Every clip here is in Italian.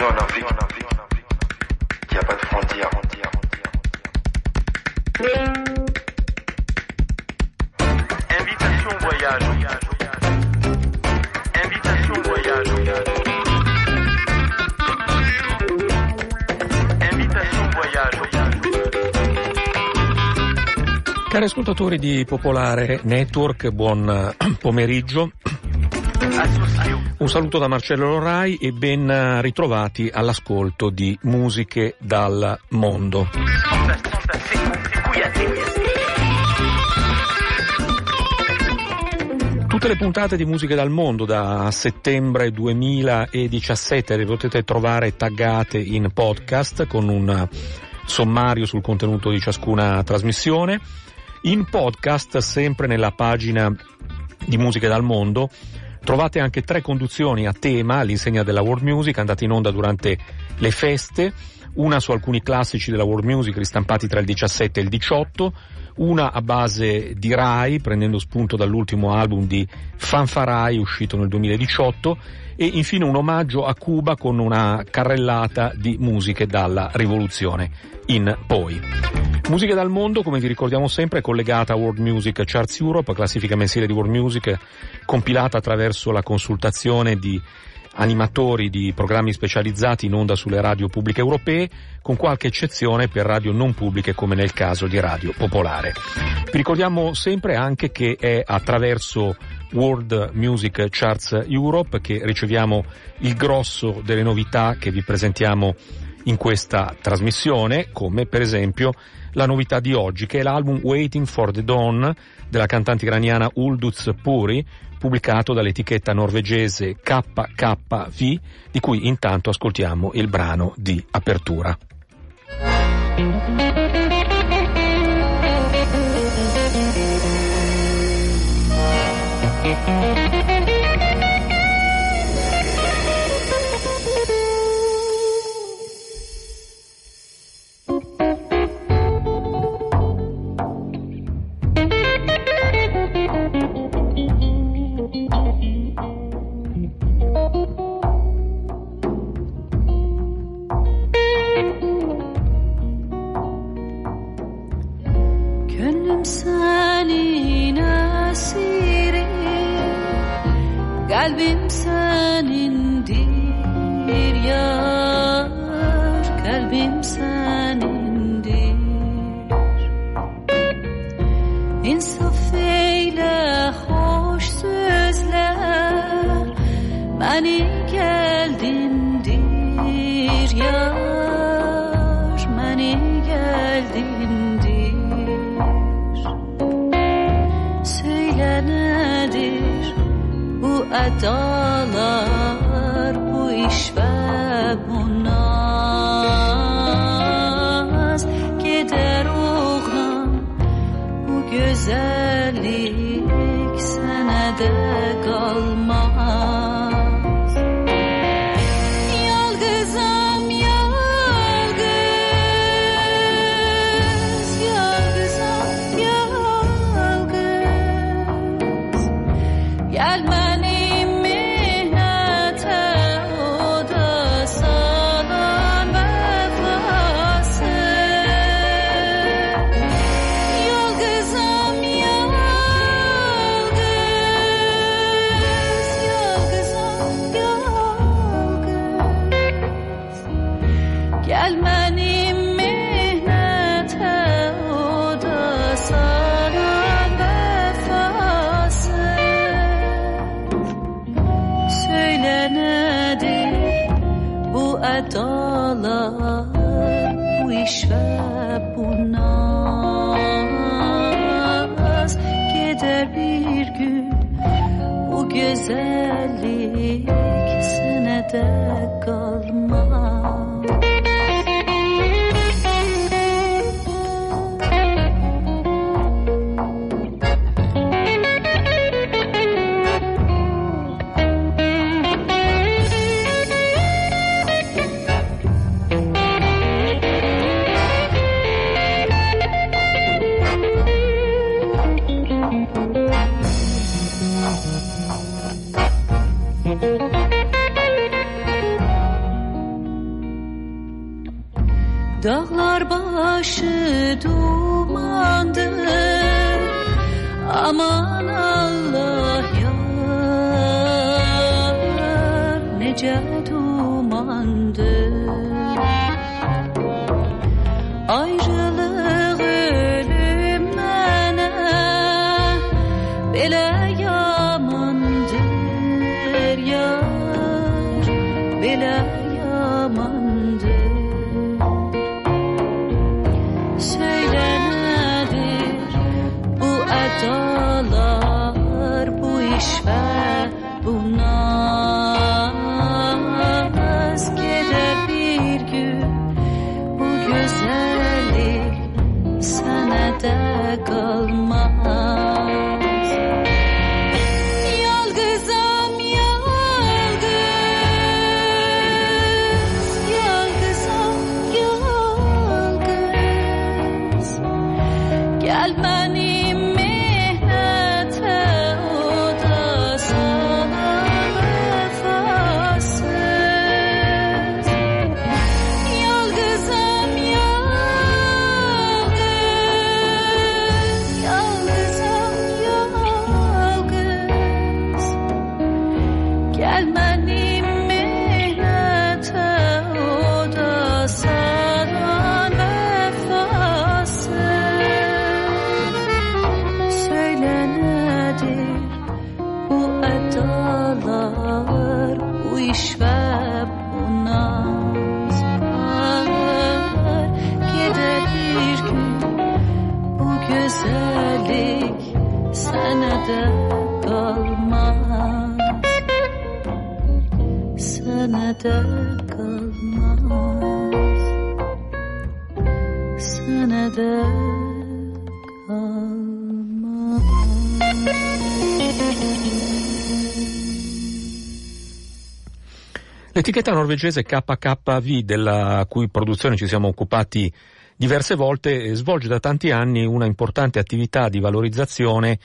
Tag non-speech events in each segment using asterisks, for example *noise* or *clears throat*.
zone en vie, il n'y a pas de frontières. Invitation voyage. Invitation voyage. Invitation voyage. Cari ascoltatori di Popolare Network, buon eh, *clears throat* pomeriggio. Un saluto da Marcello Lorai e ben ritrovati all'ascolto di Musiche dal Mondo. Tutte le puntate di Musiche dal Mondo da settembre 2017 le potete trovare taggate in podcast con un sommario sul contenuto di ciascuna trasmissione. In podcast, sempre nella pagina di Musiche dal Mondo, trovate anche tre conduzioni a tema all'insegna della world music andate in onda durante le feste, una su alcuni classici della world music ristampati tra il 17 e il 18, una a base di Rai, prendendo spunto dall'ultimo album di Fanfarai uscito nel 2018, e infine un omaggio a Cuba con una carrellata di musiche dalla rivoluzione in poi. Musiche dal mondo, come vi ricordiamo sempre, è collegata a World Music Charts Europe, classifica mensile di World Music, compilata attraverso la consultazione di animatori di programmi specializzati in onda sulle radio pubbliche europee, con qualche eccezione per radio non pubbliche come nel caso di Radio Popolare. Vi ricordiamo sempre anche che è attraverso World Music Charts Europe che riceviamo il grosso delle novità che vi presentiamo in questa trasmissione, come per esempio la novità di oggi, che è l'album Waiting for the Dawn della cantante iraniana Ulduz Puri, pubblicato dall'etichetta norvegese KKV, di cui intanto ascoltiamo il brano di apertura. Gönlüm senin esiri Kalbim senindir yar Kalbim senindir. İnsaf eyle hoş sözler Beni atalar bu iş Gider bir gün bu güzellik senede kalmaz başı dumandır Aman Allah ya ne cadumandır alma ni L'etichetta norvegese KKV, della cui produzione ci siamo occupati diverse volte, svolge da tanti anni una importante attività di valorizzazione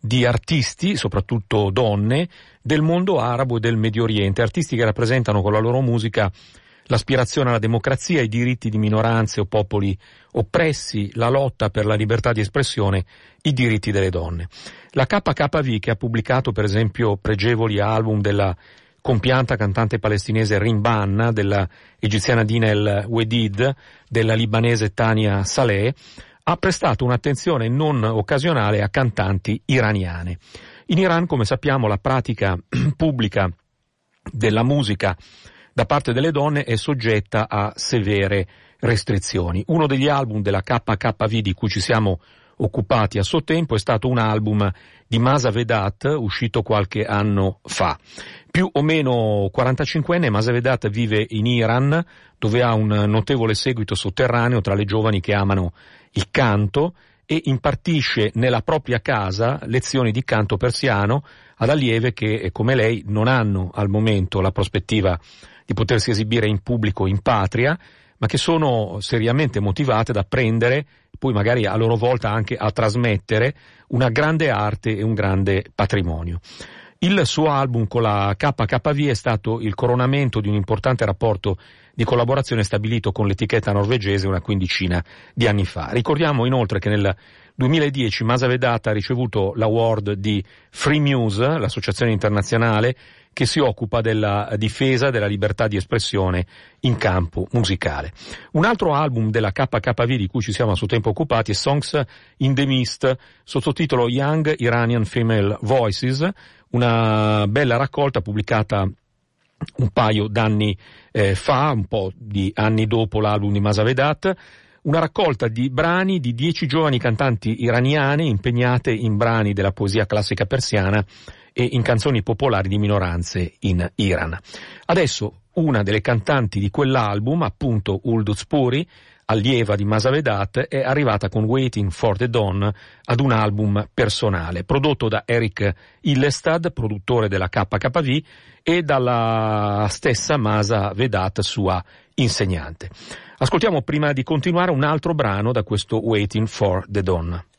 di artisti, soprattutto donne, del mondo arabo e del Medio Oriente, artisti che rappresentano con la loro musica l'aspirazione alla democrazia, i diritti di minoranze o popoli oppressi, la lotta per la libertà di espressione, i diritti delle donne. La KKV, che ha pubblicato per esempio pregevoli album della compianta cantante palestinese Rim Banna, della egiziana Dinel Wedid, della libanese Tania Saleh, ha prestato un'attenzione non occasionale a cantanti iraniane. In Iran, come sappiamo, la pratica *clears throat* pubblica della musica da parte delle donne è soggetta a severe restrizioni. Uno degli album della KKV di cui ci siamo occupati a suo tempo è stato un album di Masa Vedat uscito qualche anno fa. Più o meno 45enne, Masa Vedat vive in Iran dove ha un notevole seguito sotterraneo tra le giovani che amano il canto e impartisce nella propria casa lezioni di canto persiano ad allieve che, come lei, non hanno al momento la prospettiva di potersi esibire in pubblico in patria, ma che sono seriamente motivate ad apprendere, poi magari a loro volta anche a trasmettere una grande arte e un grande patrimonio. Il suo album con la KKV è stato il coronamento di un importante rapporto di collaborazione stabilito con l'etichetta norvegese una quindicina di anni fa. Ricordiamo inoltre che nel 2010 Masa Vedata ha ricevuto l'award di Free Muse, l'associazione internazionale che si occupa della difesa della libertà di espressione in campo musicale. Un altro album della KKV di cui ci siamo a suo tempo occupati è Songs in the Mist, sottotitolo Young Iranian Female Voices, una bella raccolta pubblicata un paio d'anni eh, fa, un po' di anni dopo l'album di Masavedat, una raccolta di brani di dieci giovani cantanti iraniane impegnate in brani della poesia classica persiana e in canzoni popolari di minoranze in Iran. Adesso una delle cantanti di quell'album, appunto Ulduz Puri, allieva di Masavedat, è arrivata con Waiting for the Dawn ad un album personale, prodotto da Eric Illestad, produttore della KKV, e dalla stessa Masa Vedat, sua insegnante. Ascoltiamo prima di continuare un altro brano da questo Waiting for the Dawn.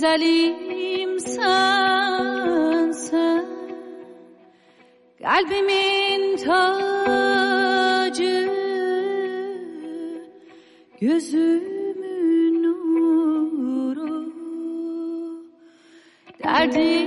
güzelim sen sen Kalbimin tacı Gözümün nuru. Derdim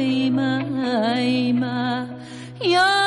Ima, Ima, Ya.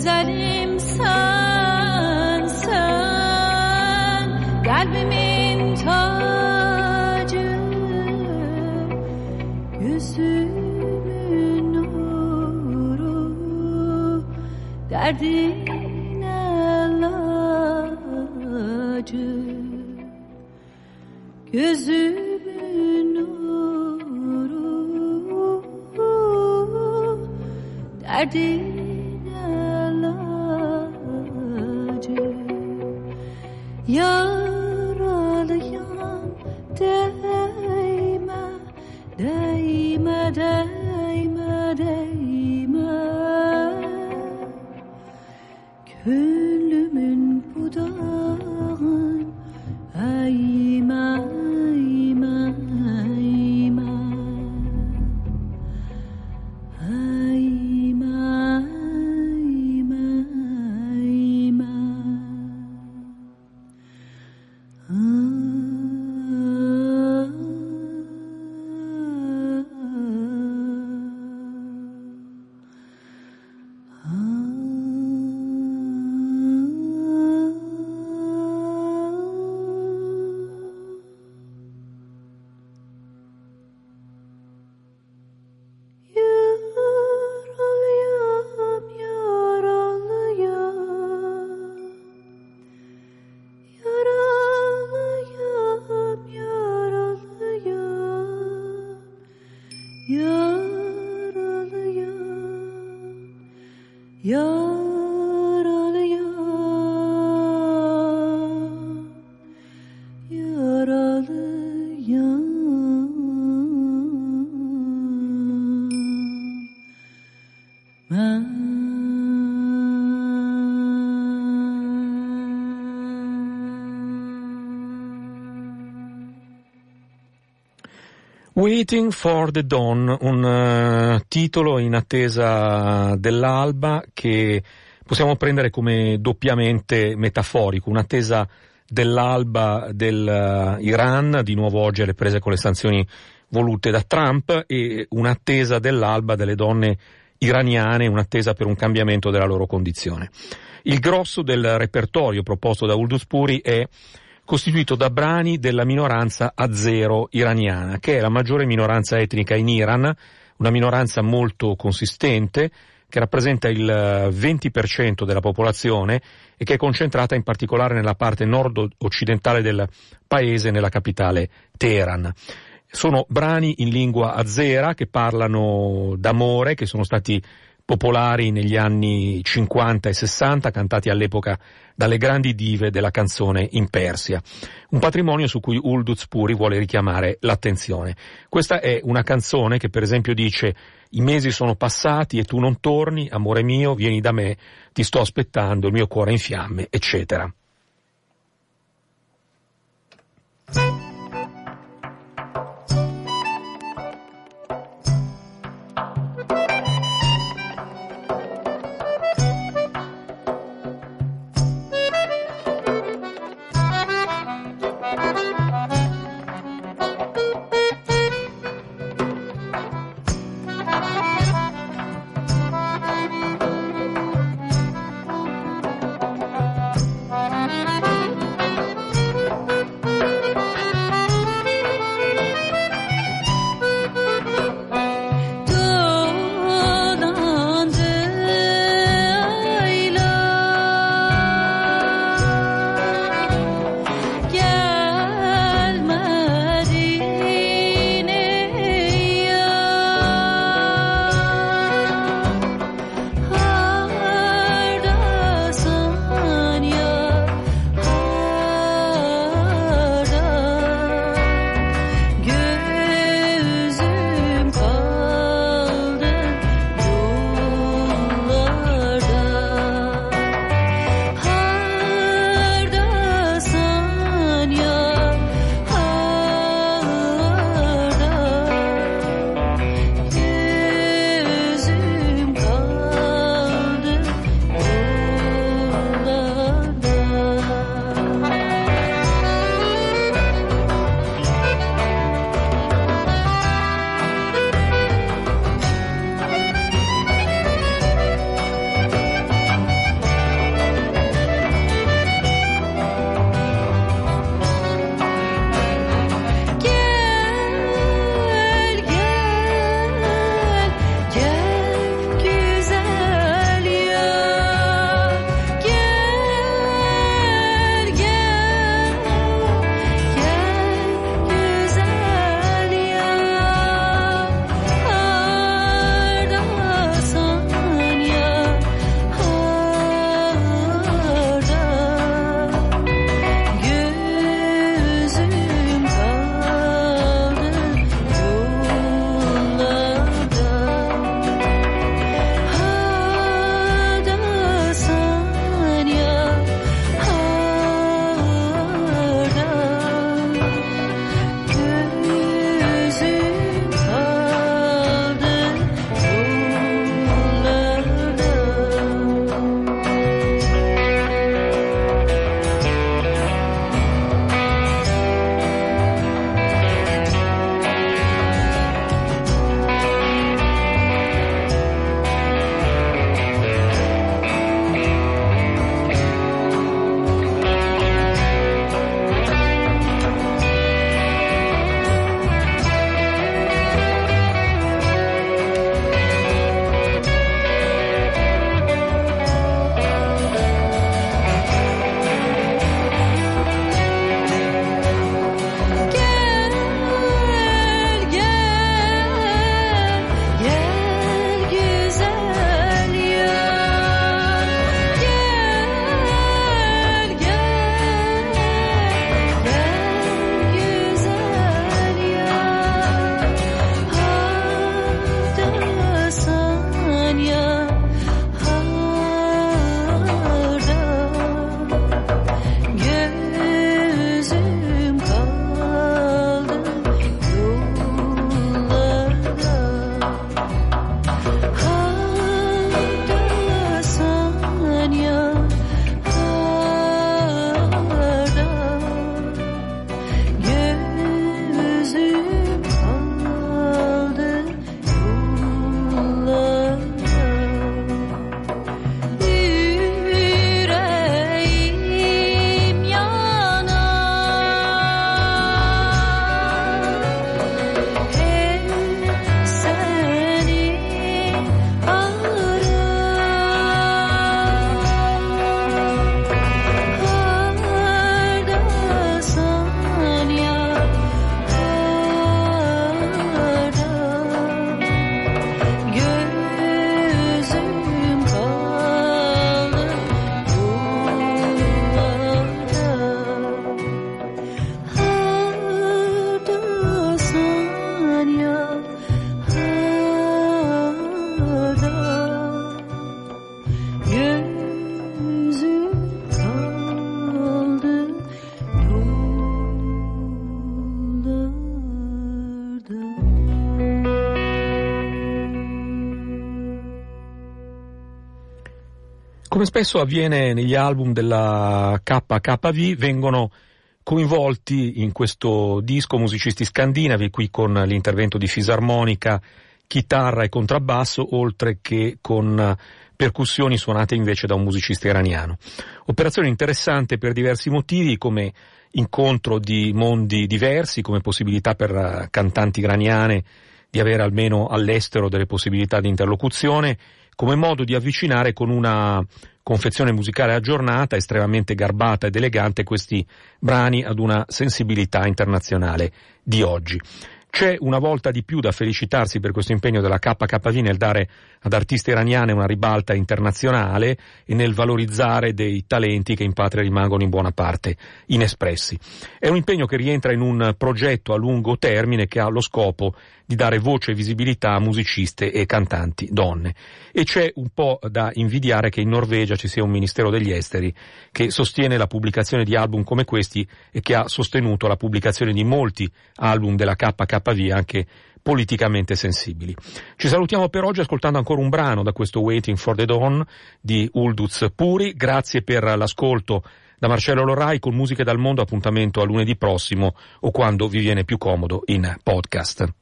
gözlerim 有 Waiting for the Dawn, un eh, titolo in attesa dell'alba che possiamo prendere come doppiamente metaforico, un'attesa dell'alba dell'Iran, di nuovo oggi alle prese con le sanzioni volute da Trump, e un'attesa dell'alba delle donne iraniane, un'attesa per un cambiamento della loro condizione. Il grosso del repertorio proposto da Uldus Puri è costituito da brani della minoranza azero iraniana, che è la maggiore minoranza etnica in Iran, una minoranza molto consistente, che rappresenta il 20% della popolazione e che è concentrata in particolare nella parte nord-occidentale del paese, nella capitale Teheran. Sono brani in lingua azera che parlano d'amore, che sono stati popolari negli anni 50 e 60, cantati all'epoca dalle grandi dive della canzone in Persia. Un patrimonio su cui Ulduz Puri vuole richiamare l'attenzione. Questa è una canzone che per esempio dice i mesi sono passati e tu non torni, amore mio, vieni da me, ti sto aspettando, il mio cuore è in fiamme, eccetera. Come spesso avviene negli album della KKV, vengono coinvolti in questo disco musicisti scandinavi, qui con l'intervento di fisarmonica, chitarra e contrabbasso, oltre che con percussioni suonate invece da un musicista iraniano. Operazione interessante per diversi motivi, come incontro di mondi diversi, come possibilità per cantanti iraniane di avere almeno all'estero delle possibilità di interlocuzione, come modo di avvicinare con una confezione musicale aggiornata, estremamente garbata ed elegante questi brani ad una sensibilità internazionale di oggi. C'è una volta di più da felicitarsi per questo impegno della KKV nel dare ad artiste iraniane una ribalta internazionale e nel valorizzare dei talenti che in patria rimangono in buona parte inespressi. È un impegno che rientra in un progetto a lungo termine che ha lo scopo di dare voce e visibilità a musiciste e cantanti donne. E c'è un po' da invidiare che in Norvegia ci sia un Ministero degli Esteri che sostiene la pubblicazione di album come questi e che ha sostenuto la pubblicazione di molti album della KKV anche politicamente sensibili. Ci salutiamo per oggi ascoltando ancora un brano da questo Waiting for the Dawn di Ulduz Puri. Grazie per l'ascolto da Marcello Lorai con musiche dal mondo. Appuntamento a lunedì prossimo o quando vi viene più comodo in podcast.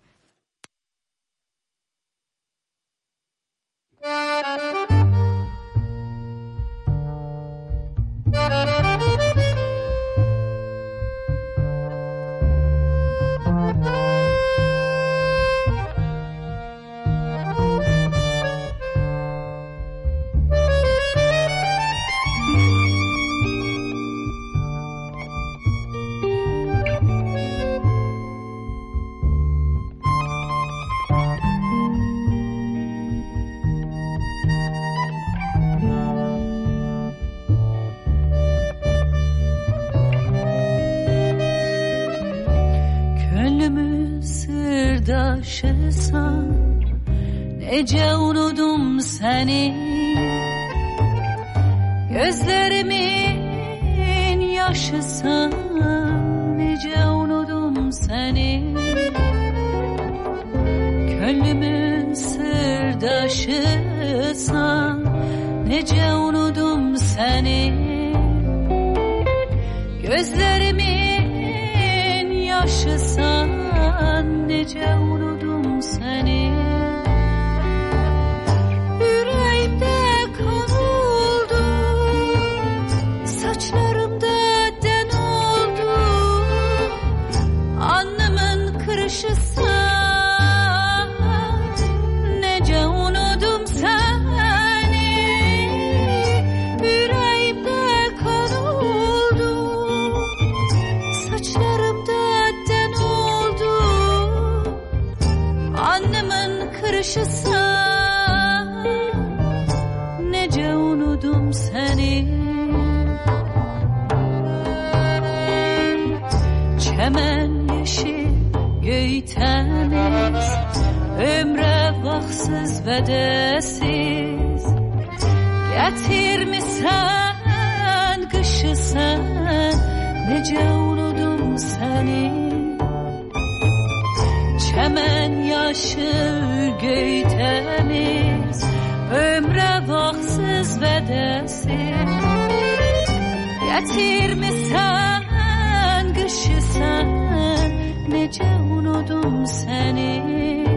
Nece unudum seni. Gözlerimin yaşısan Nece unudum seni. Gönlümün sırdaşısan Nece unudum seni. Gözlerimin yaşısan Nece Hemen yaşıl göy temiz. Ömre vaxtsız vədəsiz Gətirmisən qışı sən Necə unudum səni